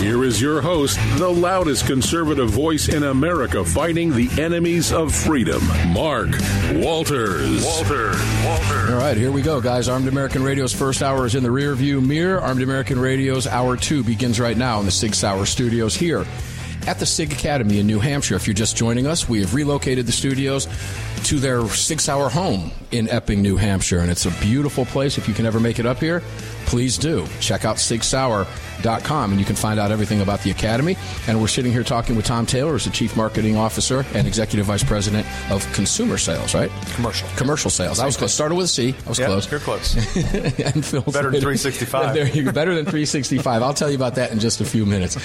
Here is your host, the loudest conservative voice in America fighting the enemies of freedom, Mark Walters. Walter, Walter. All right, here we go, guys. Armed American Radio's first hour is in the rear view mirror. Armed American Radio's hour two begins right now in the Sig Sauer Studios here at the SIG Academy in New Hampshire. If you're just joining us, we have relocated the studios to their Sig Sauer home in Epping, New Hampshire. And it's a beautiful place. If you can ever make it up here, please do. Check out sigsauer.com and you can find out everything about the Academy. And we're sitting here talking with Tom Taylor, who's the Chief Marketing Officer and Executive Vice President of Consumer Sales, right? Commercial. Commercial sales. I was close. Started with a C. I was Yep, close. you're close. and Phil Better than 365. There you go. Better than 365. I'll tell you about that in just a few minutes.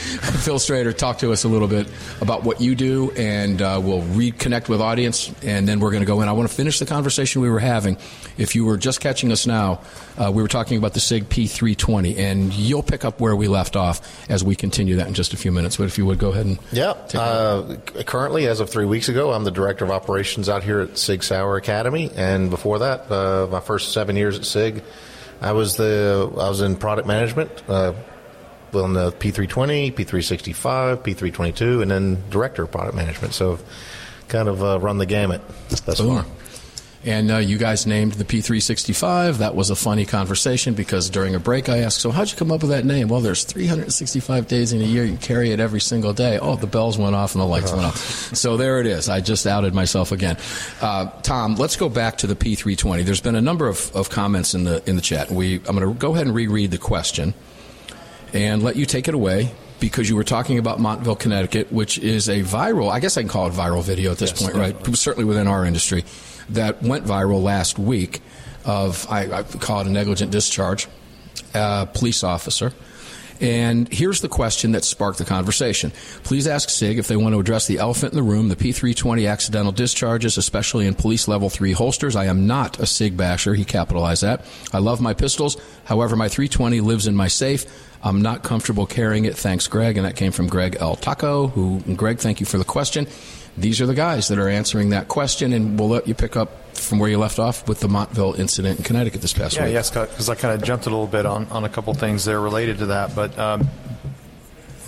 Phil Strader, talk to us a little bit about what you do, and uh, we'll reconnect with audience, and then we're going to go in. I want to finish the conversation we were having. If you were just catching us now, uh, we were talking about the SIG P320, and you'll pick up where we left off as we continue that in just a few minutes. But if you would go ahead and Yeah. Uh, currently, as of three weeks ago, I'm the director of operations out here at Sig Sauer Academy, and before that, uh, my first seven years at Sig, I was the I was in product management. Uh, well, in the P320, P365, P322, and then director of product management. So, kind of uh, run the gamut thus Boom. far. And uh, you guys named the P365. That was a funny conversation because during a break I asked, So, how'd you come up with that name? Well, there's 365 days in a year. You carry it every single day. Oh, the bells went off and the lights went off. So, there it is. I just outed myself again. Uh, Tom, let's go back to the P320. There's been a number of, of comments in the, in the chat. We, I'm going to go ahead and reread the question and let you take it away because you were talking about Montville, Connecticut, which is a viral, I guess I can call it viral video at this Yes, point, right? Certainly within our industry, that went viral last week of, I, I call it a negligent discharge, uh, police officer. And here's the question that sparked the conversation. Please ask SIG if they want to address the elephant in the room, the P320 accidental discharges, especially in police level 3 holsters. I am not a SIG basher. He capitalized that. I love my pistols. However, my 320 lives in my safe. I'm not comfortable carrying it. Thanks, Greg. And that came from Greg El Taco, who, Greg, thank you for the question. These are the guys that are answering that question, and we'll let you pick up from where you left off with the Montville incident in Connecticut this past Yeah, week. yes, because I kind of jumped a little bit on, on a couple things there related to that. But um,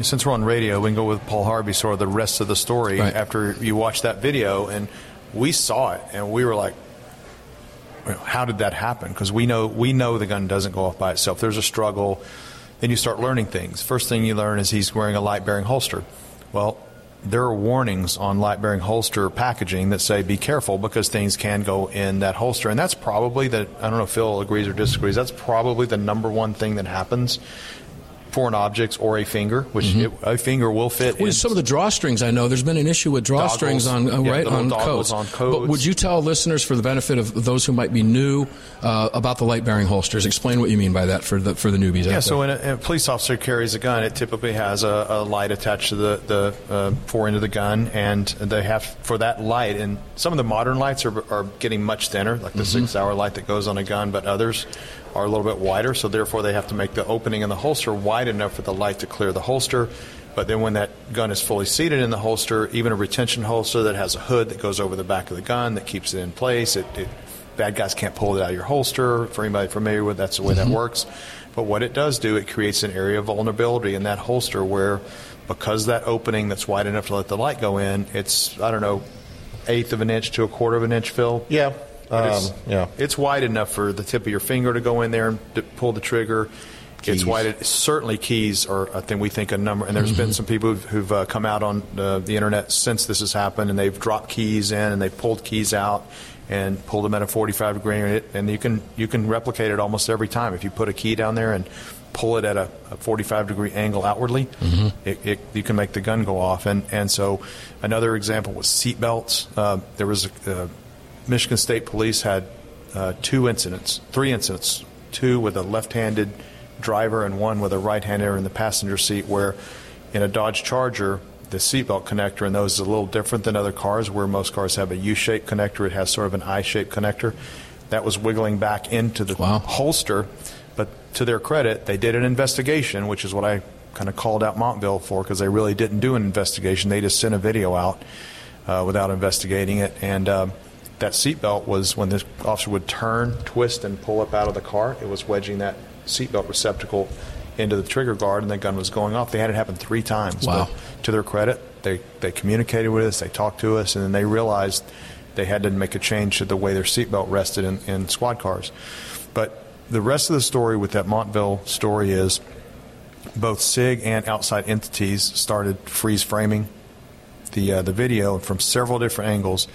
since we're on radio, we can go with Paul Harvey, sort of the rest of the story Right. after you watch that video. And we saw it, and we were like, how did that happen? Because we know we know the gun doesn't go off by itself. There's a struggle. Then you start learning things. First thing you learn is he's wearing a light bearing holster. Well, there are warnings on light bearing holster packaging that say be careful because things can go in that holster. And that's probably the, I don't know if Phil agrees or disagrees, that's probably the number one thing that happens foreign objects or a finger, which it, a finger will fit Mm-hmm. Some of the drawstrings, I know there's been an issue with drawstrings on uh, Yeah, right the little on coats. But would you tell listeners, for the benefit of those who might be new, uh, about the light bearing holsters? Explain what you mean by that for the for the newbies. Yeah, so when a, a police officer carries a gun, it typically has a, a light attached to the, the uh, fore end of the gun, and they have for that light. And some of the modern lights are, are getting much thinner, like the Mm-hmm. Sig Sauer light that goes on a gun, but others are a little bit wider. So therefore, they have to make the opening in the holster wide enough for the light to clear the holster. But then when that gun is fully seated in the holster, even a retention holster that has a hood that goes over the back of the gun that keeps it in place, it, it bad guys can't pull it out of your holster. For anybody familiar with, that's the way that mm-hmm. works. But what it does do, it creates an area of vulnerability in that holster where, because that opening that's wide enough to let the light go in, it's I don't know, eighth of an inch to a quarter of an inch, Phil. Yeah. But it's, Um, yeah. it's wide enough for the tip of your finger to go in there and to pull the trigger. It's whited. Certainly, keys are a thing we think a number. And there's mm-hmm. been some people who've, who've uh, come out on uh, the internet since this has happened, and they've dropped keys in and they've pulled keys out and pulled them at a 45 degree, and you can you can replicate it almost every time if you put a key down there and pull it at a, a 45 degree angle outwardly, mm-hmm. it, it, you can make the gun go off. And and so another example was seat belts. Uh, there was a, uh, Michigan State Police had uh, two incidents, three incidents, two with a left-handed driver and one with a right-hander in the passenger seat, where in a Dodge Charger the seatbelt connector in those is a little different than other cars, where most cars have a U-shaped connector. It has sort of an I-shaped connector. That was wiggling back into the wow. holster but to their credit, they did an investigation, which is what I kind of called out Montville for because they really didn't do an investigation. They just sent a video out uh, without investigating it. And um, that seatbelt was when this officer would turn, twist, and pull up out of the car, it was wedging that seatbelt receptacle into the trigger guard, and the gun was going off. They had it happen three times. Wow. But to their credit, they, they communicated with us, they talked to us, and then they realized they had to make a change to the way their seatbelt rested in, in squad cars. But the rest of the story with that Montville story is both SIG and outside entities started freeze framing the uh, the video from several different angles.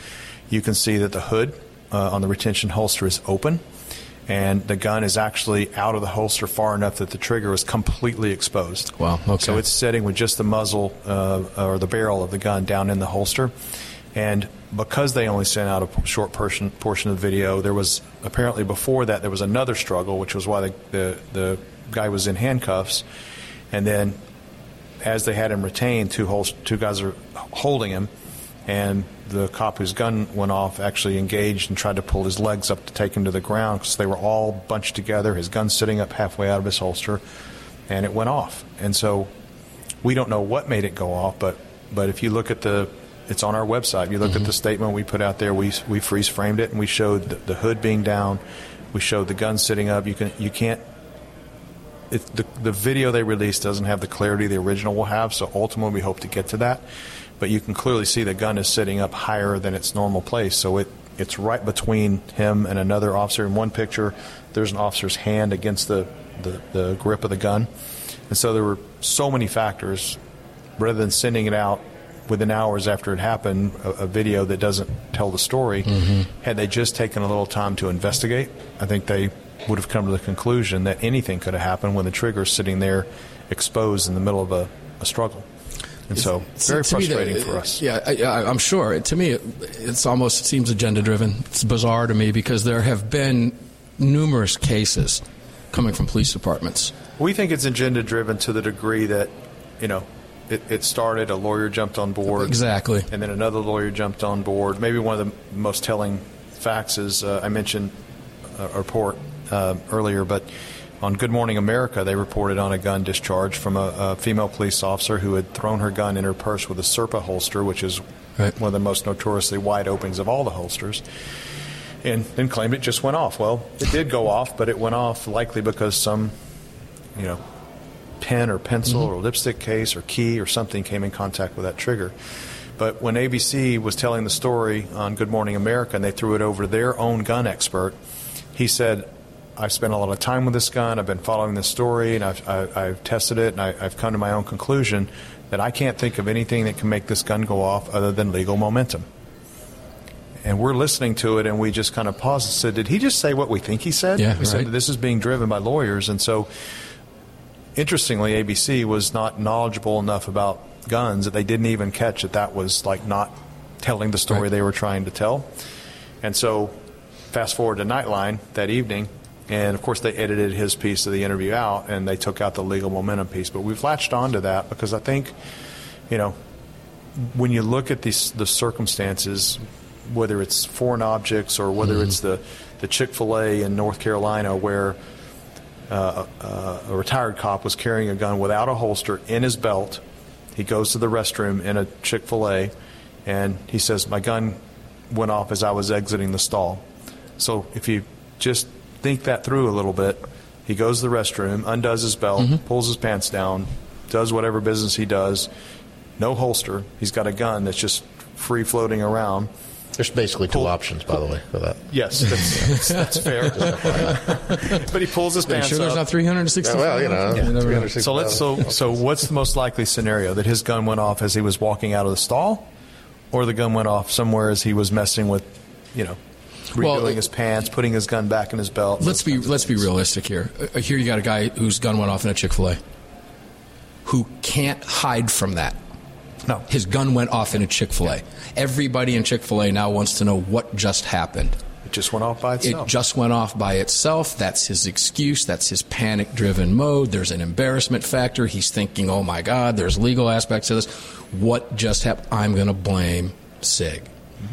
You can see that the hood uh, on the retention holster is open, and the gun is actually out of the holster far enough that the trigger is completely exposed. Wow. Okay. So it's sitting with just the muzzle uh, or the barrel of the gun down in the holster, and because they only sent out a short portion, portion of the video, there was apparently before that there was another struggle, which was why the, the, the guy was in handcuffs. And then as they had him retained, two, holes, two guys are holding him, and the cop whose gun went off actually engaged and tried to pull his legs up to take him to the ground because they were all bunched together, his gun sitting up halfway out of his holster, and it went off. And so we don't know what made it go off, but but if you look at the it's on our website. You look mm-hmm. at the statement we put out there. We we freeze framed it and we showed the, the, hood being down. We showed the gun sitting up. You can you can't. It, the the video they released doesn't have the clarity the original will have. So ultimately, we hope to get to that. But you can clearly see the gun is sitting up higher than its normal place. So it it's right between him and another officer. In one picture, there's an officer's hand against the, the, the grip of the gun. And so there were so many factors. Rather than sending it out within hours after it happened, a, a video that doesn't tell the story. Mm-hmm. Had they just taken a little time to investigate, I think they would have come to the conclusion that anything could have happened when the trigger's sitting there exposed in the middle of a, a struggle. And so, it's, very frustrating the, for us. Yeah, I, am sure. To me, it, it's almost it seems agenda driven. It's bizarre to me because there have been numerous cases coming from police departments. We think it's agenda driven to the degree that, you know, it, it, started, a lawyer jumped on board. Exactly. And then another lawyer jumped on board. Maybe one of the most telling facts is uh, I mentioned a report uh, earlier, but on Good Morning America, they reported on a gun discharge from a, a, female police officer who had thrown her gun in her purse with a Serpa holster, which is right. one of the most notoriously wide openings of all the holsters. And then claimed it just went off. Well, it did go off, but it went off likely because some, you know, pen or pencil mm-hmm. or lipstick case or key or something came in contact with that trigger. But when ABC was telling the story on Good Morning America and they threw it over to their own gun expert, he said, I've spent a lot of time with this gun. I've been following this story, and I've, I, have tested it, and I, have come to my own conclusion that I can't think of anything that can make this gun go off other than legal momentum. And we're listening to it, and we just kind of paused and said, "Did he just say what we think he said?" Yeah, he right. said this is being driven by lawyers, and so interestingly, ABC was not knowledgeable enough about guns that they didn't even catch that that was like not telling the story right. they were trying to tell. And so, fast forward to Nightline that evening, and of course they edited his piece of the interview out, and they took out the legal momentum piece. But we've latched onto that because I think, you know, when you look at these the circumstances, whether it's foreign objects or whether mm-hmm. it's the the Chick Fil A in North Carolina where uh, uh, a retired cop was carrying a gun without a holster in his belt. He goes to the restroom in a Chick fil A and he says, My gun went off as I was exiting the stall. So if you just think that through a little bit, he goes to the restroom, undoes his belt, mm-hmm. pulls his pants down, does whatever business he does, no holster. He's got a gun that's just free floating around. There's basically two options, by the way, for that. Yes, that's, that's, fair. but he pulls his pants sure up. there's not 360. well, you know, Yeah. 360 So let's so so what's the most likely scenario that his gun went off as he was walking out of the stall, or the gun went off somewhere as he was messing with, you know, redoing Well, his pants, putting his gun back in his belt. Let's be let's be realistic here. Uh, here you got a guy whose gun went off in a Chick Fil A, who can't hide from that. No, His gun went off in a Chick Fil A. Everybody in Chick Fil A now wants to know what just happened. it just went off by itself. It just went off by itself. That's his excuse. That's his panic driven mode. There's an embarrassment factor. He's thinking, oh my God, there's legal aspects to this. What just happened? I'm going to blame SIG.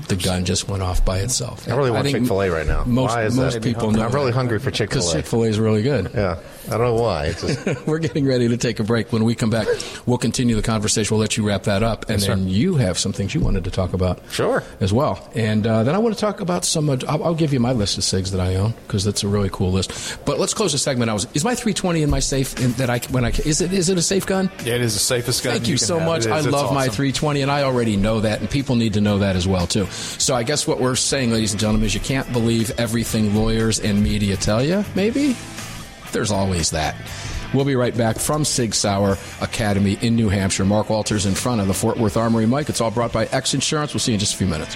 The gun just went off by itself. I really want think Chick Fil A right now. Most, Why is most that? people know I'm really that. hungry for Chick Fil Because A. Chick Fil A is really good. Yeah, I don't know why. Just, We're getting ready to take a break. When we come back, we'll continue the conversation. We'll let you wrap that up, and Yes, sir. then you have some things you wanted to talk about. Sure. as well. And uh, then I want to talk about some. Uh, I'll, I'll give you my list of SIGs that I own because that's a really cool list. But let's close the segment. I was is my 320 in my safe in, that I when I is it is it a safe gun? Yeah, it is the safest gun. Thank you, can so have. much. It I is. It's love my 320, and I already know that, and people need to know that as well too. So I guess what we're saying, ladies and gentlemen, is you can't believe everything lawyers and media tell you. Maybe there's always that. We'll be right back from Sig Sauer Academy in New Hampshire. Mark Walters in front of the Fort Worth Armory. Mike, it's all brought by X Insurance. We'll see you in just a few minutes.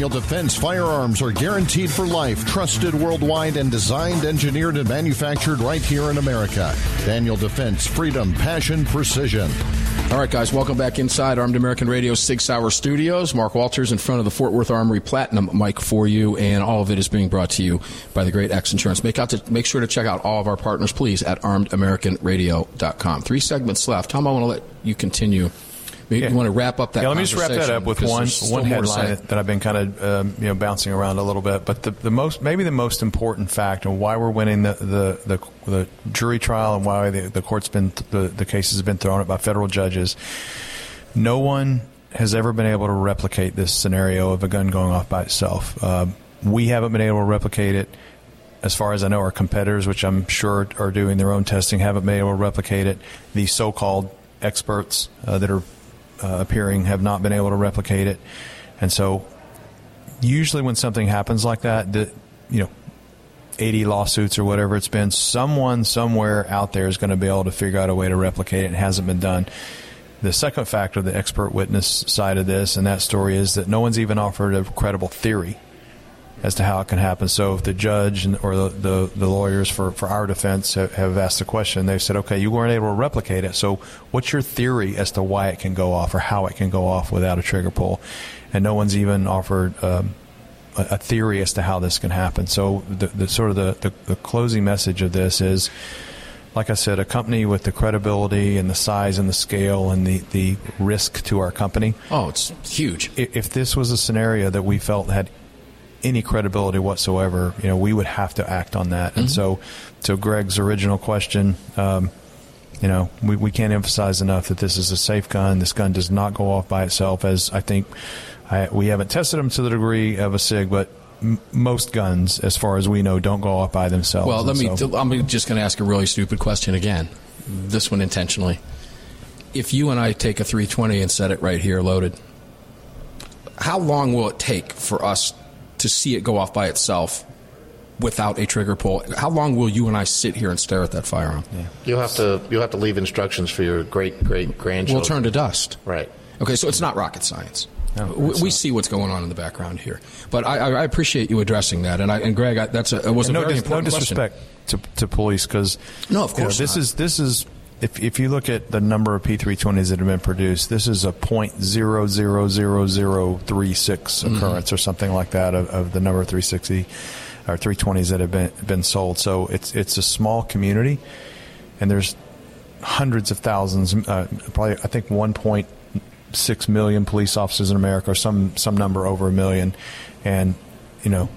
Daniel Defense firearms are guaranteed for life, trusted worldwide, and designed, engineered, and manufactured right here in America. Daniel Defense, freedom, passion, precision. All right, guys, welcome back inside Armed American Radio Sig Sauer Studios. Mark Walters in front of the Fort Worth Armory Platinum mic for you, and all of it is being brought to you by the great X Insurance. Make, out to, make sure to check out all of our partners, please, at armedamericanradio.com. Three segments left. Tom, I want to let you continue yeah. you want to wrap up that. Yeah, let me just wrap that up with one one headline that I've been kind of um, you know bouncing around a little bit. But the, the most maybe the most important fact and why we're winning the the, the, the jury trial and why the, the court's been the, the cases have been thrown up by federal judges. No one has ever been able to replicate this scenario of a gun going off by itself. Uh, we haven't been able to replicate it. As far as I know, our competitors, which I'm sure are doing their own testing, haven't been able to replicate it. The so-called experts uh, that are uh, appearing have not been able to replicate it. And so, usually when something happens like that, that you know, 80 lawsuits or whatever it's been, someone somewhere out there is going to be able to figure out a way to replicate it. and hasn't been done. The second factor, the expert witness side of this and that story, is that no one's even offered a credible theory as to how it can happen. So if the judge or the, the, the lawyers for, for our defense have, have, asked the question, they've said, okay, you weren't able to replicate it. So what's your theory as to why it can go off or how it can go off without a trigger pull? And no one's even offered um, a, a, theory as to how this can happen. So the, the sort of the, the, the closing message of this is, like I said, a company with the credibility and the size and the scale and the, the risk to our company. Oh, it's huge. If this was a scenario that we felt had any credibility whatsoever, you know, we would have to act on that. Mm-hmm. And so, to Greg's original question, um, you know, we, we can't emphasize enough that this is a safe gun. This gun does not go off by itself, as I think I, we haven't tested them to the degree of a SIG, but m- most guns, as far as we know, don't go off by themselves. Well, let me. So, I'm just going to ask a really stupid question again. This one intentionally. If you and I take a 320 and set it right here loaded, how long will it take for us to see it go off by itself without a trigger pull. How long will you and I sit here and stare at that firearm? Yeah. You'll have to you'll have to leave instructions for your great great grandchildren. We'll turn to dust. Right. Okay, so it's not rocket science. No, we, we see what's going on in the background here, but I, I appreciate you addressing that. And, I, and Greg, I, that's a, it was a no very dis- important no disrespect to, to police because no, of course you know, this is this is if, if you look at the number of P320s that have been produced, this is a point zero zero zero zero three six mm-hmm. occurrence mm-hmm. or something like that of, of, the number of 360 or 320s that have been been sold. So it's it's a small community, and there's hundreds of thousands, uh, probably I think 1.6 million police officers in America, or some some number over a million, and you know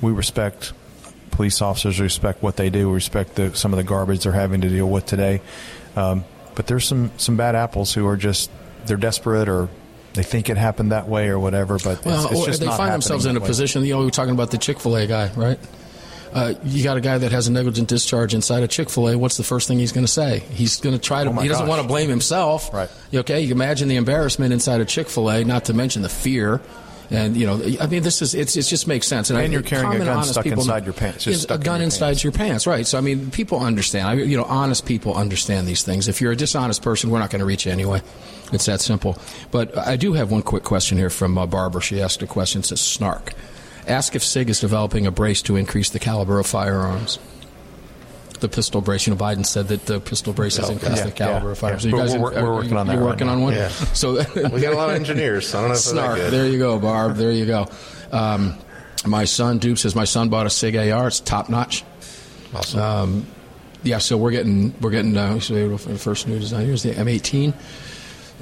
we respect police officers respect what they do, respect the, some of the garbage they're having to deal with today. Um, but there's some, some bad apples who are just they're desperate or they think it happened that way or whatever. But well, it's, it's just they find themselves in a way. position. You know, we are talking about the Chick Fil A guy, right? Uh, you got a guy that has a negligent discharge inside a Chick Fil A. What's the first thing he's going to say? He's going to try to. Oh he doesn't gosh. want to blame himself. Right. Okay. You imagine the embarrassment inside a Chick Fil A. Not to mention the fear and you know, I mean, this is it's, it just makes sense. And, and I, you're carrying a gun stuck people, inside your pants. Just a gun your inside pants. your pants, right? So I mean, people understand. I you know, honest people understand these things. If you're a dishonest person, we're not going to reach you anyway. It's that simple. But I do have one quick question here from uh, Barbara. She asked a question. It says snark. Ask if SIG is developing a brace to increase the caliber of firearms. The pistol brace. You know, Biden said that the pistol brace has increased yeah, the caliber yeah, of firearms. yeah. You We're- guys we're- are- we're are working on you that right working now. on one. Yeah. So We got a lot of engineers. I don't know if Snark. good. There you go, Barb. There you go. Um, my son, Dupe, says my son bought a Sig AR. It's top notch. Awesome. Um, yeah, so we're getting we're getting uh, so the first new design here's the M18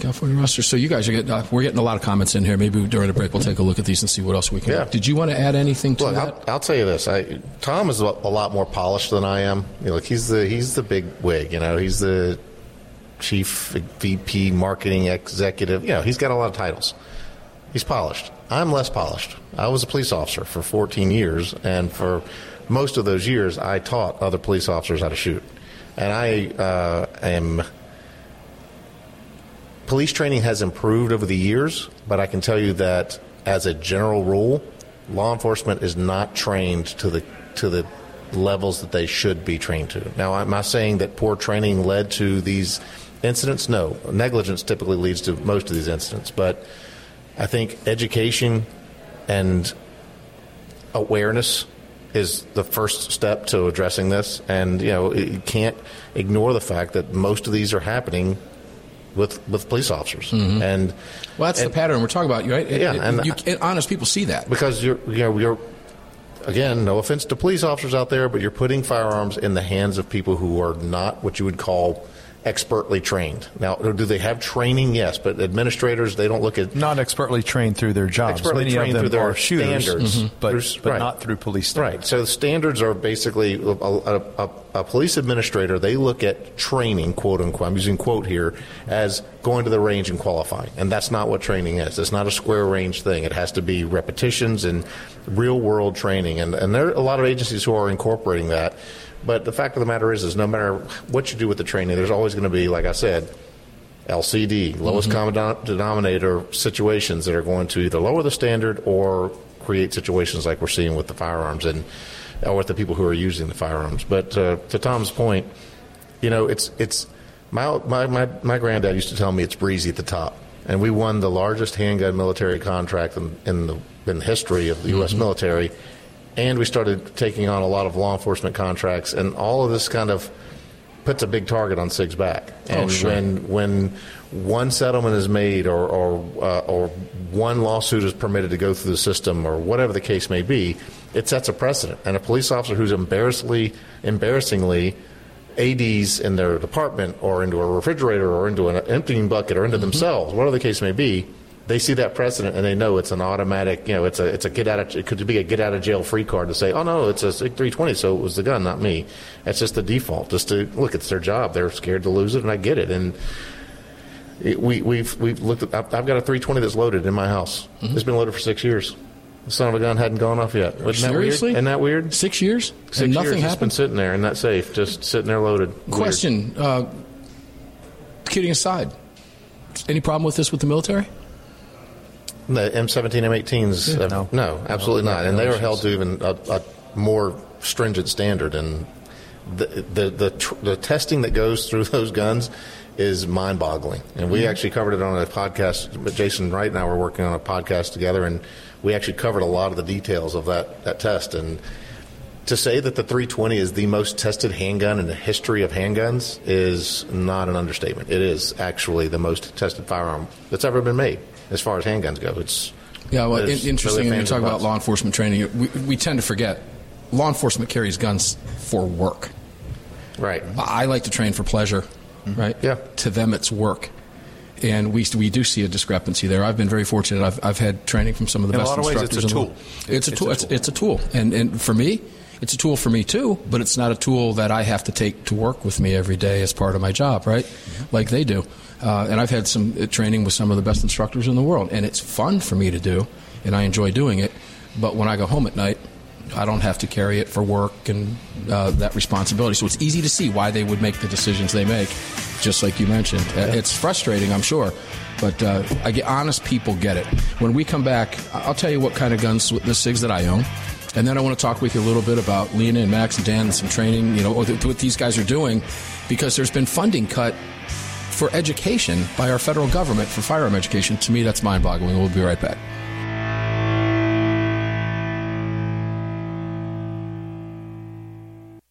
California roster. So you guys are getting uh, we're getting a lot of comments in here. Maybe during the break we'll take a look at these and see what else we can. Yeah. Did you want to add anything to Look, that? I'll, I'll tell you this. I, Tom is a, lot more polished than I am. You know, like he's the he's the big wig. You know, he's the chief VP marketing executive. You know, he's got a lot of titles. He's polished. I'm less polished. I was a police officer for 14 years, and for most of those years, I taught other police officers how to shoot. And I uh, am. Police training has improved over the years, but I can tell you that as a general rule, law enforcement is not trained to the to the levels that they should be trained to. Now, am I saying that poor training led to these incidents? No, negligence typically leads to most of these incidents, but I think education and awareness is the first step to addressing this. And you know, you can't ignore the fact that most of these are happening with with police officers. Mm-hmm. And well, that's and- the pattern we're talking about, right? It- Yeah, it- and you, honest people see that. because you're you know you're again no offense to police officers out there but you're putting firearms in the hands of people who are not what you would call expertly trained now do they have training yes but administrators they don't look at Not expertly trained through their jobs. expertly Many trained through their shooters, standards mm-hmm, but, There's- but right. not through police standards. Right. So the standards are basically a, a, a, a police administrator. They look at training, quote unquote. I'm using quote here as going to the range and qualifying, and that's not what training is. It's not a square range thing. It has to be repetitions and real world training, and and there are a lot of agencies who are incorporating that. But the fact of the matter is, is no matter what you do with the training, there's always going to be, like I said, LCD, lowest common denominator situations that are going to either lower the standard or create situations like we're seeing with the firearms and or with the people who are using the firearms. But uh, to Tom's point, you know, it's it's my, my my my granddad used to tell me it's breezy at the top, and we won the largest handgun military contract in, in the in the history of the U.S. military, and we started taking on a lot of law enforcement contracts, and all of this kind of puts a big target on Sig's back. And Oh, sure. when when one settlement is made or or, uh, or one lawsuit is permitted to go through the system or whatever the case may be, it sets a precedent. And a police officer who's embarrassingly embarrassingly ADs in their department or into a refrigerator or into an emptying bucket or into themselves, whatever the case may be, they see that precedent and they know it's an automatic, you know, it's a it's a get out of it could be a get out of jail free card to say, oh no, it's a 320, so it was the gun, not me. That's just the default. Just to look, it's their job. They're scared to lose it, and I get it. And it, we we've we've looked. At, I've I've got a 320 that's loaded in my house. It's been loaded for six years. The son of a gun hadn't gone off yet. Isn't that? Seriously? Isn't that weird? Six years Six and nothing years it's been sitting there in that safe, just sitting there loaded. Question: uh, Kidding aside, any problem with this with the military? The M17, M18s, Yeah, uh, no. no. absolutely No, not. no And they are held to even a, a more stringent standard. And the the the, tr- the testing that goes through those guns is mind-boggling. And we actually covered it on a podcast. But Jason Wright and I were working on a podcast together, and we actually covered a lot of the details of that that test. And to say that the 320 is the most tested handgun in the history of handguns is not an understatement. It is actually the most tested firearm that's ever been made as far as handguns go. It's Yeah, well, it's in- interesting. really When you fans talk about law enforcement training, we, we tend to forget law enforcement carries guns for work. right. I like to train for pleasure, right? Yeah. To them, it's work. And we, we do see a discrepancy there. I've been very fortunate. I've, I've had training from some of the In a best lot of ways, it's instructors. a in the tool. world. It's a It's tool. a It's, tool. it's a tool. And, and for me, it's a tool for me too, but it's not a tool that I have to take to work with me every day as part of my job, right? Mm-hmm. Like they do. Uh, and I've had some uh, training with some of the best instructors in the world, and it's fun for me to do, and I enjoy doing it. But when I go home at night, I don't have to carry it for work and uh, that responsibility. So it's easy to see why they would make the decisions they make, just like you mentioned. Uh, It's frustrating, I'm sure, but uh, I get honest people get it. When we come back, I'll tell you what kind of guns, the SIGs that I own. And then I want to talk with you a little bit about Lena and Max and Dan and some training, you know, what these guys are doing, because there's been funding cut for education by our federal government for firearm education. To me, that's mind boggling. We'll be right back.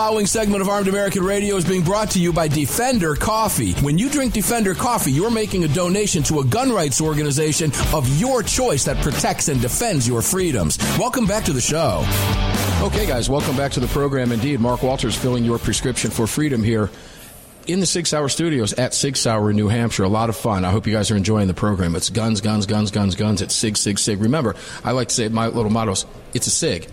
following segment of Armed American Radio is being brought to you by Defender Coffee. When you drink Defender Coffee, you're making a donation to a gun rights organization of your choice that protects and defends your freedoms. Welcome back to the show. Okay, guys, welcome back to the program. Indeed, Mark Walters filling your prescription for freedom here in the Sig Sauer Studios at Sig Sauer in New Hampshire. A lot of fun. I hope you guys are enjoying the program. It's guns, guns, guns, guns, guns. It's Sig, Sig, Sig. Remember, I like to say my little motto is it's a Sig.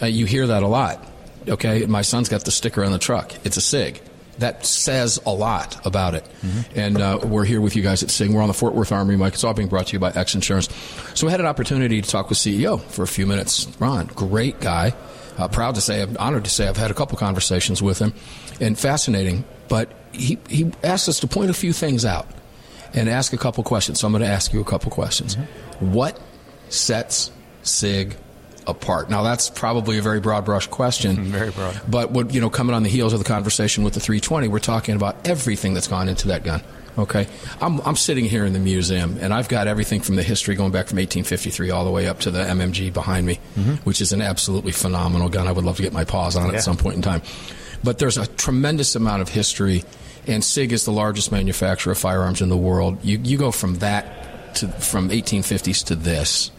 Uh, you hear that a lot. Okay, my son's got the sticker on the truck. It's a SIG. That says a lot about it. Mm-hmm. And uh, we're here with you guys at SIG. We're on the Fort Worth Armory mic. It's all being brought to you by X Insurance. So we had an opportunity to talk with CEO for a few minutes. Ron, great guy. Uh, proud to say, I'm honored to say, I've had a couple conversations with him, and fascinating. But he he asked us to point a few things out and ask a couple questions. So I'm going to ask you a couple questions. Mm-hmm. What sets Sig apart? Now that's probably a very broad brush question. very broad. But what you know, coming on the heels of the conversation with the 320, we're talking about everything that's gone into that gun. Okay, I'm, I'm sitting here in the museum, and I've got everything from the history going back from 1853 all the way up to the MMG behind me, mm-hmm. which is an absolutely phenomenal gun. I would love to get my paws on it yeah. at some point in time. But there's a tremendous amount of history, and SIG is the largest manufacturer of firearms in the world. You you go from that to from 1850s to this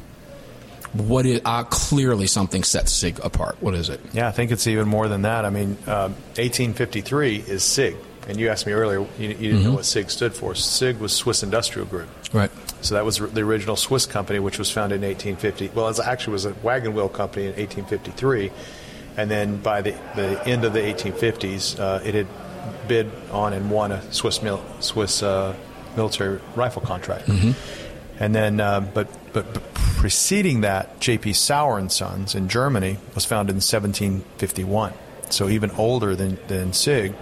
what is uh, clearly something sets SIG apart? What is it? Yeah, I think it's even more than that. I mean, uh, 1853 is SIG. And you asked me earlier, you, you didn't mm-hmm. know what SIG stood for. SIG was Swiss Industrial Group. Right. So that was the original Swiss company, which was founded in 1850. Well, it actually was a wagon wheel company in 1853. And then by the, the end of the 1850s, uh, it had bid on and won a Swiss, mil- Swiss uh, military rifle contract. Mm-hmm. And then, uh, but, but, but preceding that, J.P. Sauer and Sons in Germany was founded in 1751, so even older than, than SIG.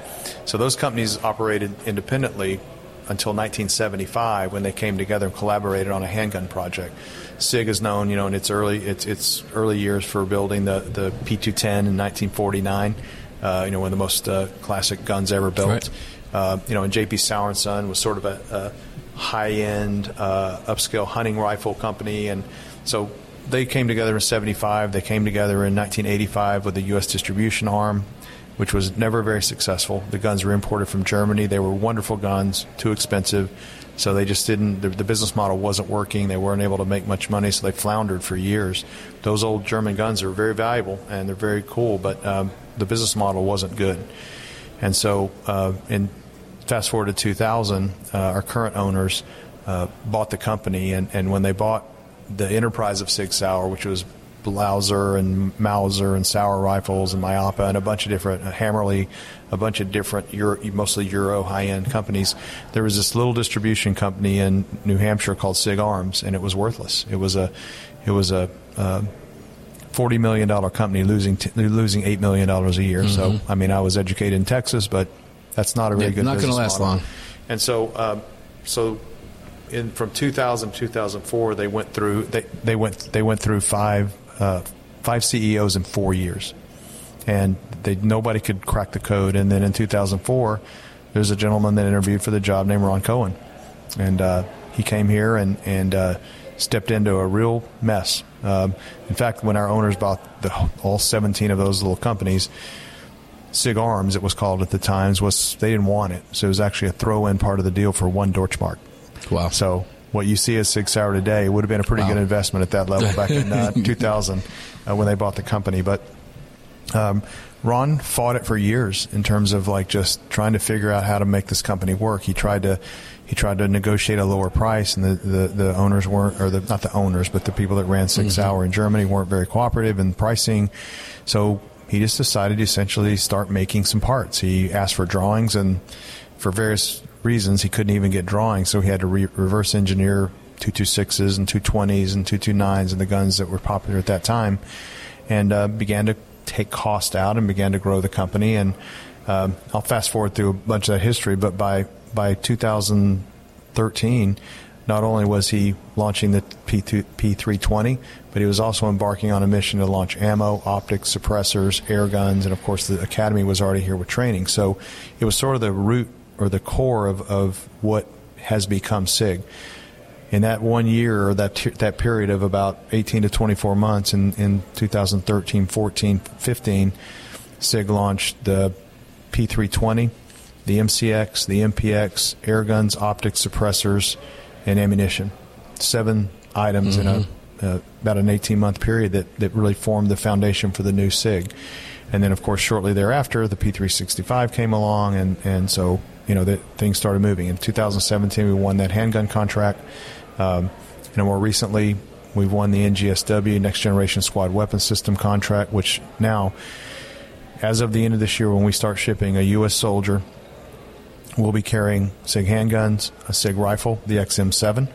So those companies operated independently until 1975 when they came together and collaborated on a handgun project. SIG is known, you know, in its early its its early years for building the the P210 in 1949. Uh, you know, one of the most uh, classic guns ever built. Right. Uh, you know, and J.P. Sauer and Son was sort of a, a high-end uh, upscale hunting rifle company, and so they came together in 75. They came together in 1985 with the U.S. distribution arm, which was never very successful. The guns were imported from Germany. They were wonderful guns, too expensive. So they just didn't, the, the, business model wasn't working. They weren't able to make much money, so they floundered for years. Those old German guns are very valuable and they're very cool, but um, the business model wasn't good. And so, uh, in fast forward to 2000, uh, our current owners uh, bought the company, and, and when they bought the enterprise of Sig Sauer, which was Blaser and Mauser and Sauer rifles and Maiapa and a bunch of different uh, Hämmerli, a bunch of different Euro, mostly Euro high-end companies. There was this little distribution company in New Hampshire called Sig Arms, and it was worthless. It was a, it was a. Uh, Forty million dollar company losing t- losing eight million dollars a year. Mm-hmm. So I mean, I was educated in Texas, but that's not a very yeah, good. Not going to last model. long. And so, um, so in from 2000 to 2004, they went through they, they went they went through five uh, five CEOs in four years, and they nobody could crack the code. And then in 2004, there's a gentleman that interviewed for the job named Ron Cohen, and uh, he came here and and uh, stepped into a real mess. Um, in fact, when our owners bought the, all 17 of those little companies. Sig Arms, it was called at the times, was they didn't want it, so it was actually a throw-in part of the deal for one Deutschmark. Wow! So what you see as Sig Sauer today would have been a pretty wow. good investment at that level back in uh, 2000 uh, when they bought the company. But um, Ron fought it for years in terms of like just trying to figure out how to make this company work. He tried to he tried to negotiate a lower price, and the, the, the owners weren't, or the, not the owners, but the people that ran Sig Sauer mm-hmm. in Germany weren't very cooperative in pricing. So he just decided to essentially start making some parts. He asked for drawings, and for various reasons, he couldn't even get drawings, so he had to re- reverse engineer 226s and 220s and 229s and the guns that were popular at that time, and uh, began to take cost out and began to grow the company. And um, I'll fast forward through a bunch of that history, but by by 2013, not only was he launching the P2, P320, but he was also embarking on a mission to launch ammo, optics, suppressors, air guns, and of course the academy was already here with training. So it was sort of the root or the core of, of what has become SIG. In that one year or that that period of about 18 to 24 months in, in 2013, 14, 15, SIG launched the P320, the MCX, the MPX, air guns, optics, suppressors, and ammunition. Seven items mm-hmm. in a mm-hmm. uh, about an 18 month period that, that really formed the foundation for the new SIG. And then, of course, shortly thereafter, the P365 came along, and, and so you know that things started moving. In 2017, we won that handgun contract. Um, and more recently, we've won the NGSW Next Generation Squad Weapon System contract, which now, as of the end of this year, when we start shipping, a U.S. soldier will be carrying SIG handguns, a SIG rifle, the XM7,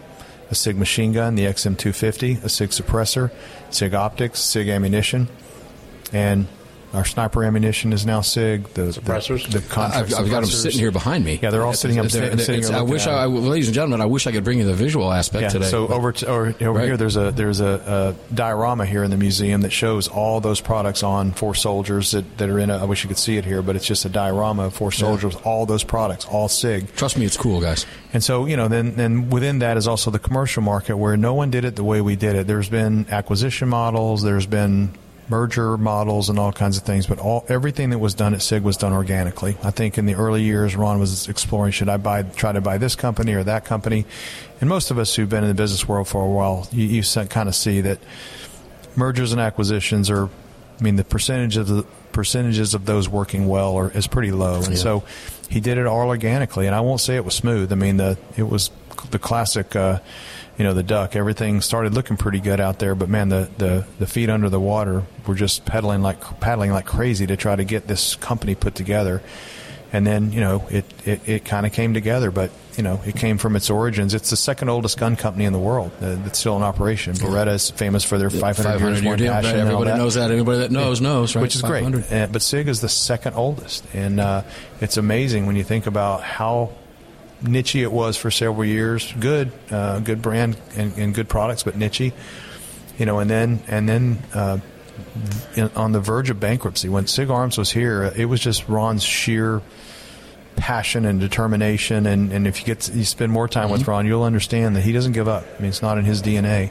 a SIG machine gun, the XM250, a SIG suppressor, SIG optics, SIG ammunition, and our sniper ammunition is now SIG. The suppressors. The, the I've, I've got them sitting here behind me. Yeah, they're all sitting. I'm They're- sitting, sitting I wish, I. I- ladies and gentlemen, I wish I could bring you the visual aspect Yeah, today. so over to, or, over Right. here, there's a there's a, a diorama here in the museum that shows all those products on four soldiers that, that are in. A, I wish you could see it here, but it's just a diorama of four soldiers, all those products, all Sig. Trust me, it's cool, guys. And so, you know, then then within that is also the commercial market where no one did it the way we did it. There's been acquisition models, there's been merger models and all kinds of things, but all everything that was done at SIG was done organically. I think in the early years Ron was exploring should I buy try to buy this company or that company. And most of us who've been in the business world for a while, you, you kind of see that mergers and acquisitions are I mean the percentage of the percentages of those working well are is pretty low. And Yeah. so he did it all organically and I won't say it was smooth. I mean the it was the classic uh, you know the duck everything started looking pretty good out there but man the, the, the feet under the water were just pedaling like paddling like crazy to try to get this company put together and then you know it, it, it kind of came together but you know it came from its origins it's the second oldest gun company in the world uh, that's still in operation Beretta is famous for their 500, 500 years one deal. Right, everybody that. knows that. Anybody that knows knows, right? which is great 500. Uh, but SIG is the second oldest and uh, it's amazing when you think about how niche it was for several years. Good uh, good brand and, and good products but niche you know and then and then uh, in, on the verge of bankruptcy when Sig Arms was here it was just Ron's sheer passion and determination. And, and if you get to, you spend more time with Ron you'll understand that he doesn't give up. I mean it's not in his DNA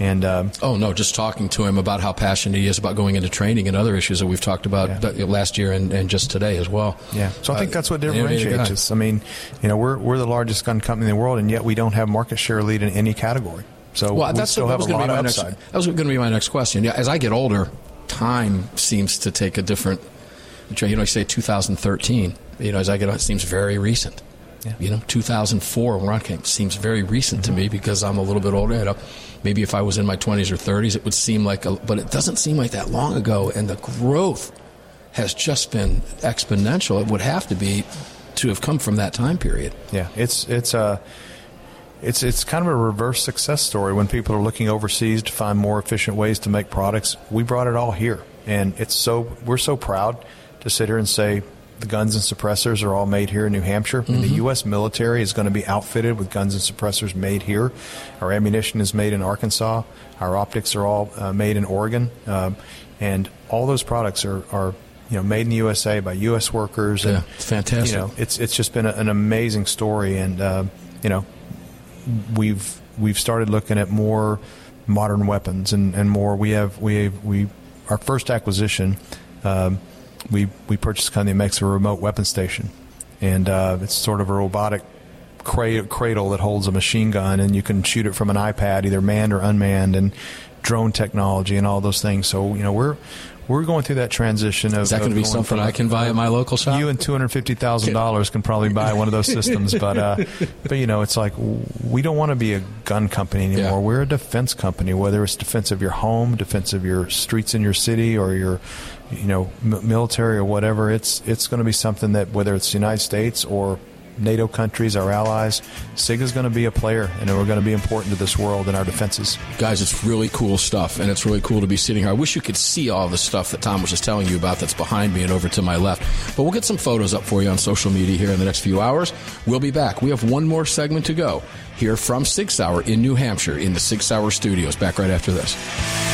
and um, Oh no! Just talking to him about how passionate he is about going into training and other issues that we've talked about Yeah. last year and, and just today as well. Yeah, so I think Uh, that's what differentiates us. I mean, you know, we're we're the largest gun company in the world, and yet we don't have market share lead in any category. So Well, we that's still that have was a lot be of my next. That was going to be my next question. Yeah, as I get older, time seems to take a different. You know, I say 2013. You know, as I get on, it seems very recent. Yeah. You know, 2004 when Ron came seems very recent to me because I'm a little bit older. You know, maybe if I was in my 20s or 30s, it would seem like, a, but it doesn't seem like that long ago. And the growth has just been exponential. It would have to be to have come from that time period. Yeah, it's it's a it's it's kind of a reverse success story when people are looking overseas to find more efficient ways to make products. We brought it all here, and it's so we're so proud to sit here and say the guns and suppressors are all made here in New Hampshire. And the U.S. military is going to be outfitted with guns and suppressors made here. Our ammunition is made in Arkansas. Our optics are all uh, made in Oregon, um, and all those products are. are you know, made in the USA by U.S. workers. And, Yeah, it's fantastic. You know, it's it's just been a, an amazing story, and uh, you know, we've we've started looking at more modern weapons and, and more. We have we have, we our first acquisition. Um, we we purchased a company that makes a remote weapon station, and uh, it's sort of a robotic cra- cradle that holds a machine gun, and you can shoot it from an iPad, either manned or unmanned, and drone technology and all those things. So you know we're we're going through that transition of Is that going to be something I can buy at my local shop? you and two hundred fifty thousand dollars can probably buy one of those systems, but uh, but you know it's like we don't want to be a gun company anymore. Yeah. We're a defense company, whether it's defense of your home, defense of your streets in your city, or your you know m- military or whatever. It's it's going to be something that whether it's the United States or NATO countries, our allies, SIG is going to be a player, and we're going to be important to this world and our defenses. Guys, it's really cool stuff, and it's really cool to be sitting here. I wish you could see all the stuff that Tom was just telling you about that's behind me and over to my left. But we'll get some photos up for you on social media here in the next few hours. We'll be back. We have one more segment to go here from Sig Sauer in New Hampshire in the Sig Sauer Studios. Back right after this.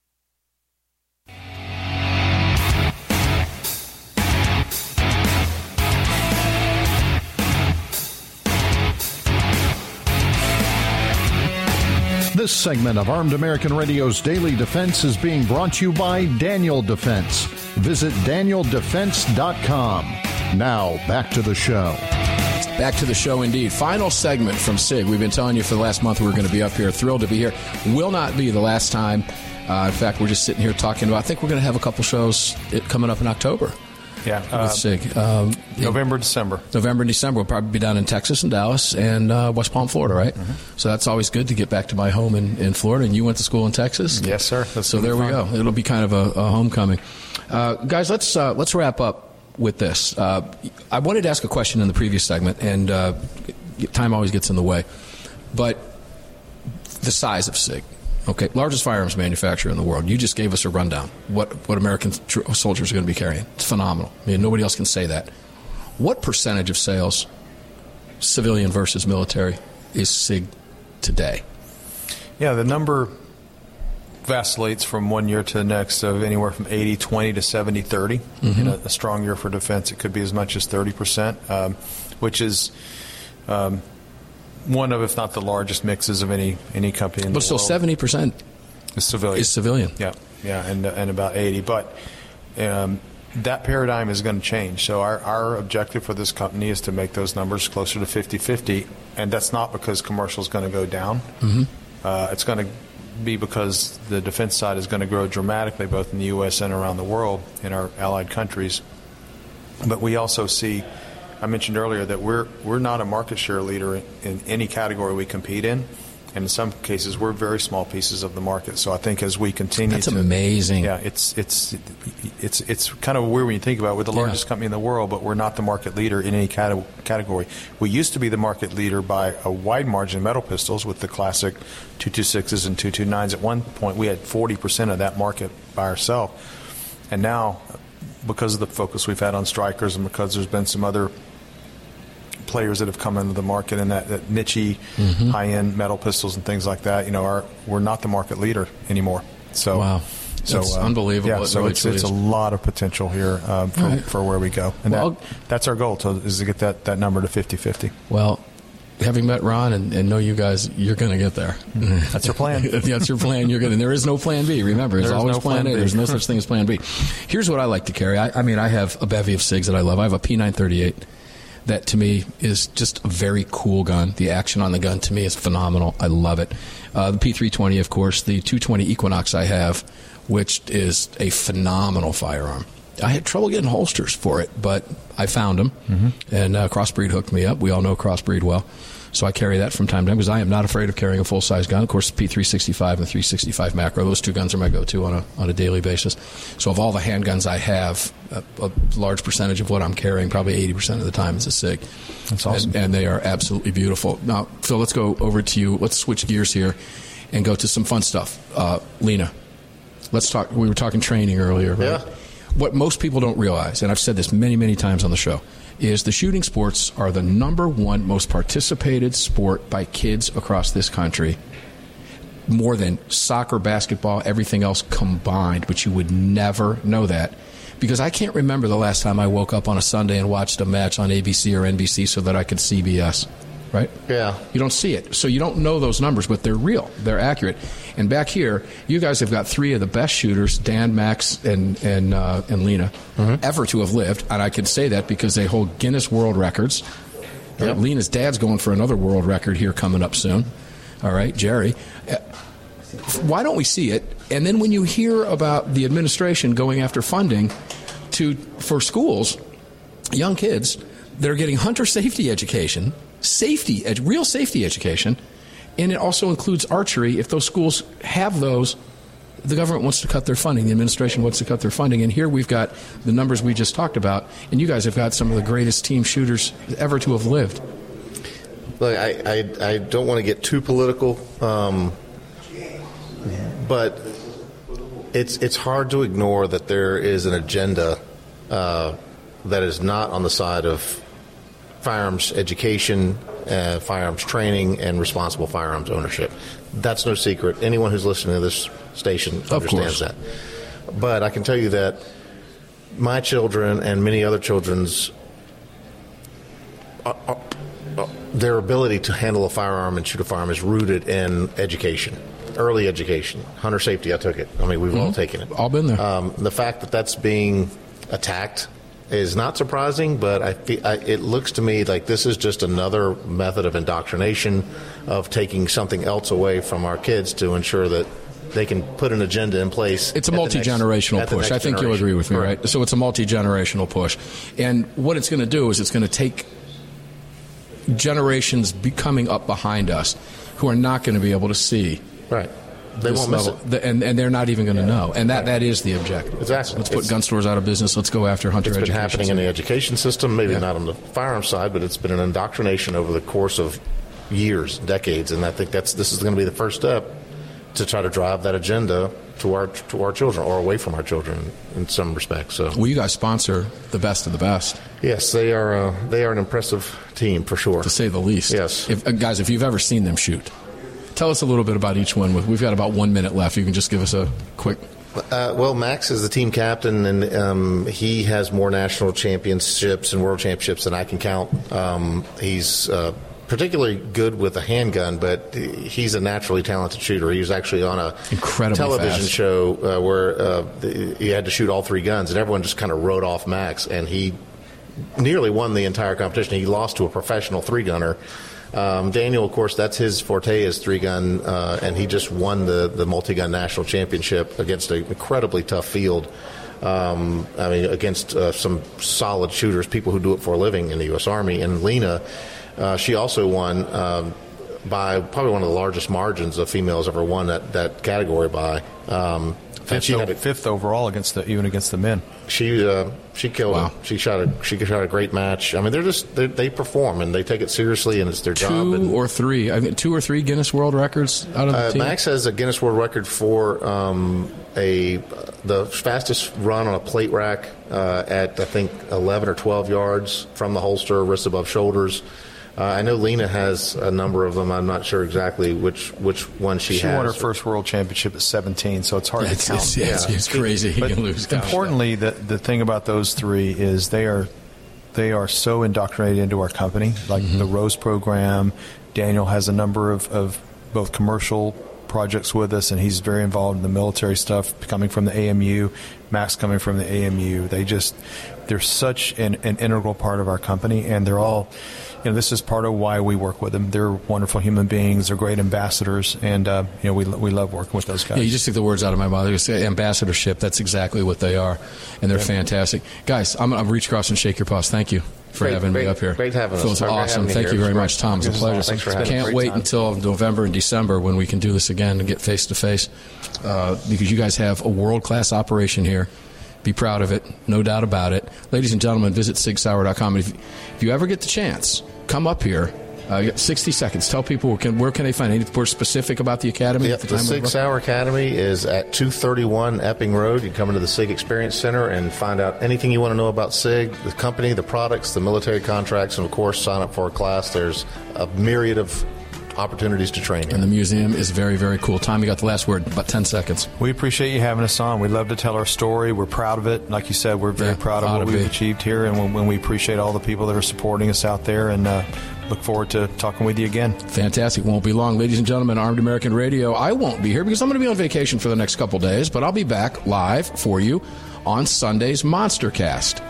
This segment of Armed American Radio's Daily Defense is being brought to you by Daniel Defense. Visit danieldefense.com. Now, back to the show. Back to the show indeed. Final segment from SIG. We've been telling you for the last month we are going to be up here. Thrilled to be here. Will not be the last time. Uh, in fact, we're just sitting here talking about. I think we're going to have a couple shows coming up in October. Yeah, uh, with SIG. Um, November, December. November and December. We'll probably be down in Texas and Dallas and uh, West Palm, Florida, right? Mm-hmm. So that's always good to get back to my home in, in Florida. And you went to school in Texas? Yes, sir. That's so there fun. we go. It'll be kind of a, a homecoming. Uh, guys, let's uh, let's wrap up with this. Uh, I wanted to ask a question in the previous segment, and uh, time always gets in the way. But the size of SIG. Okay, largest firearms manufacturer in the world. You just gave us a rundown. What what American tr- soldiers are going to be carrying? It's phenomenal. I mean, nobody else can say that. What percentage of sales, civilian versus military, is SIG today? Yeah, the number vacillates from one year to the next of anywhere from 80 20 to 70 30 mm-hmm. in a, a, strong year for defense it could be as much as 30% um, which is um, one of, if not the largest mixes of any any company in but the still world. seventy percent is civilian. Is civilian. Yeah. Yeah, and and about 80. But um, that paradigm is going to change. So our, our objective for this company is to make those numbers closer to 50-50, and that's not because commercial is going to go down. Mm-hmm. Uh, it's going to be because the defense side is going to grow dramatically, both in the U.S. and around the world in our allied countries. But we also see, I mentioned earlier that we're we're not a market share leader in, in any category we compete in. And in some cases, we're very small pieces of the market. So I think as we continue, That's to, amazing. Yeah, it's it's it's it's kind of weird when you think about. it. We're the Yeah. largest company in the world, but we're not the market leader in any cate- category. We used to be the market leader by a wide margin in metal pistols with the classic 226s and 229s. At one point, we had 40 percent of that market by ourselves, and now, because of the focus we've had on strikers and because there's been some other players that have come into the market in that, that niche Mm-hmm. high-end metal pistols and things like that. You know, our, we're not the market leader anymore. So Wow. so That's um, unbelievable. Yeah, It so really it's it's a lot of potential here um, for, right. for where we go, and Well- that, that's our goal to, is to get that, that number to 50-50. Well, having met Ron and, and know you guys, you're going to get there. That's your plan. That's your plan. You're going. There is no plan B. Remember, there's always no plan, plan A. There's no such thing as plan B. Here's what I like to carry. I, I mean, I have a bevy of SIGs that I love. I have a P938 that to me is just a very cool gun. The action on the gun to me is phenomenal. I love it. Uh, the P320, of course, the 220 Equinox I have, which is a phenomenal firearm. I had trouble getting holsters for it, but I found them, and uh, Crossbreed hooked me up. We all know Crossbreed well. So I carry that from time to time because I am not afraid of carrying a full size gun. Of course, the P365 and 365 macro; those two guns are my go-to on a on a daily basis. So of all the handguns I have, a, a large percentage of what I'm carrying, probably 80 percent of the time, is a Sig. That's awesome. and, and they are absolutely beautiful. Now, Phil, let's go over to you. Let's switch gears here and go to some fun stuff. Uh, Lena, let's talk. We were talking training earlier, right? Yeah. What most people don't realize, and I've said this many, many times on the show, is the shooting sports are the number one most participated sport by kids across this country. More than soccer, basketball, everything else combined, but you would never know that. Because I can't remember the last time I woke up on a Sunday and watched a match on ABC or NBC so that I could CBS, right? Yeah. You don't see it. So you don't know those numbers, but they're real. They're accurate. And back here, you guys have got three of the best shooters, Dan, Max, and, and, uh, and Lena, ever to have lived. And I can say that because they hold Guinness World Records. Yep. Lena's dad's going for another world record here coming up soon. All right, Jerry. Uh, Why don't we see it? And then when you hear about the administration going after funding to for schools, young kids they're getting hunter safety education, safety, real safety education, and it also includes archery. If those schools have those, the government wants to cut their funding. The administration wants to cut their funding. And here we've got the numbers we just talked about, and you guys have got some of the greatest team shooters ever to have lived. Look, I, I, I don't want to get too political, um, but it's it's hard to ignore that there is an agenda uh, that is not on the side of firearms education, uh, firearms training, and responsible firearms ownership. That's no secret. Anyone who's listening to this station understands that. But I can tell you that my children and many other children's their ability to handle a firearm and shoot a firearm is rooted in education, early education, hunter safety. I took it. I mean, we've all taken it. All been there. Um, the fact that that's being attacked is not surprising, but I, I, it looks to me like this is just another method of indoctrination, of taking something else away from our kids to ensure that they can put an agenda in place. It's a multi generational push. I think you'll agree with me, Correct. right? So it's a multi generational push. And what it's going to do is it's going to take generations be coming up behind us who are not going to be able to see. Right. They won't miss level. it. The- and, and they're not even going to know. And that, that is the objective. Exactly. Let's put It's- gun stores out of business. Let's go after hunter It's been education. happening in the education system, maybe Yeah. not on the firearm side, but it's been an indoctrination over the course of years, decades, and I think that's this is going to be the first step to try to drive that agenda to our to our children or away from our children in some respects. So Well, you guys sponsor the best of the best, yes, they are uh, they are an impressive team for sure. to say the least. Yes. If, uh, guys, if you've ever seen them shoot, tell us a little bit about each one. We've got about one minute left. You can just give us a quick. Uh, well, Max is the team captain, and um, he has more national championships and world championships than I can count. Um, he's uh, particularly good with a handgun, but he's a naturally talented shooter. He was actually on a Incredibly television fast. show uh, where uh, he had to shoot all three guns, and everyone just kind of wrote off Max, and he nearly won the entire competition. He lost to a professional three gunner. Um, Daniel, of course, that's his forte is three gun, uh, and he just won the the multi gun national championship against an incredibly tough field. Um, I mean, against uh, some solid shooters, people who do it for a living in the U.S. Army. And Lena, uh, she also won um, by probably one of the largest margins of females ever won that, that category by. Um, and she had a, fifth overall against the even against the men. she uh, she killed Wow. She shot a she shot a great match. I mean, they're just they they perform and they take it seriously, and it's their job. Two or three, I mean, two or three Guinness World Records out of the uh, team. Max has a Guinness World Record for um, a the fastest run on a plate rack uh, at I think 11 or 12 yards from the holster, wrist above shoulders. Uh, I know Lena has a number of them. I'm not sure exactly which which one she, She has. She won her first world championship at 17, so it's hard It's, to count. it's, it's, Yeah. it's crazy. He But can lose. importantly, the the thing about those three is they are they are so indoctrinated into our company, like Mm-hmm. the Rose program. Daniel has a number of, of both commercial projects with us, and he's very involved in the military stuff, coming from the AMU. Max coming from the AMU. They just they're such an, an integral part of our company, and they're all. You know, this is part of why we work with them. They're wonderful human beings. They're great ambassadors, and uh, you know we we love working with those guys. Yeah, you just took the words out of my mouth. You say ambassadorship. That's exactly what they are, and they're fantastic, guys. I'm going to reach across and shake your paws. Thank you for Great- having great- me up here. great having us. Feels Great having awesome. you Thank here. you very much. Tom. It's a pleasure. awesome. Thanks for having It's been a Can't great wait time. until November and December when we can do this again and get face to face, uh, because you guys have a world class operation here. Be proud of it, no doubt about it. Ladies and gentlemen, visit sigsauer.com. If, if you ever get the chance, come up here. Uh, you got 60 seconds. Tell people where can, where can they find anything more specific about the academy. Yep, at the the time of Sig Sauer Academy is at 231 Epping Road. You can come into the SIG Experience Center and find out anything you want to know about SIG, the company, the products, the military contracts, and of course, sign up for a class. There's a myriad of opportunities to train here. And the museum is very, very cool. Tom, you got the last word. About 10 seconds. We appreciate you having us on. We love to tell our story. We're proud of it. Like you said, we're very Yeah, proud of what to we've be. achieved here, and when, when we appreciate all the people that are supporting us out there. And uh, look forward to talking with you again. Fantastic. Won't be long. Ladies and gentlemen, Armed American Radio. I won't be here because I'm going to be on vacation for the next couple days, but I'll be back live for you on Sunday's Monster Cast.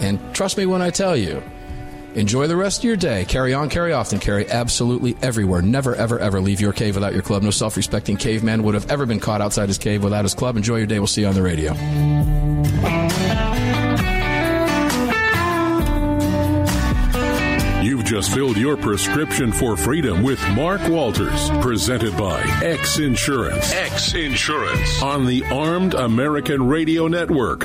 And trust me when I tell you, enjoy the rest of your day. Carry on, carry often, carry absolutely everywhere. Never, ever, ever leave your cave without your club. No self respecting caveman would have ever been caught outside his cave without his club. Enjoy your day. We'll see you on the radio. You've just filled your prescription for freedom with Mark Walters, presented by X Insurance. X Insurance on the Armed American Radio Network.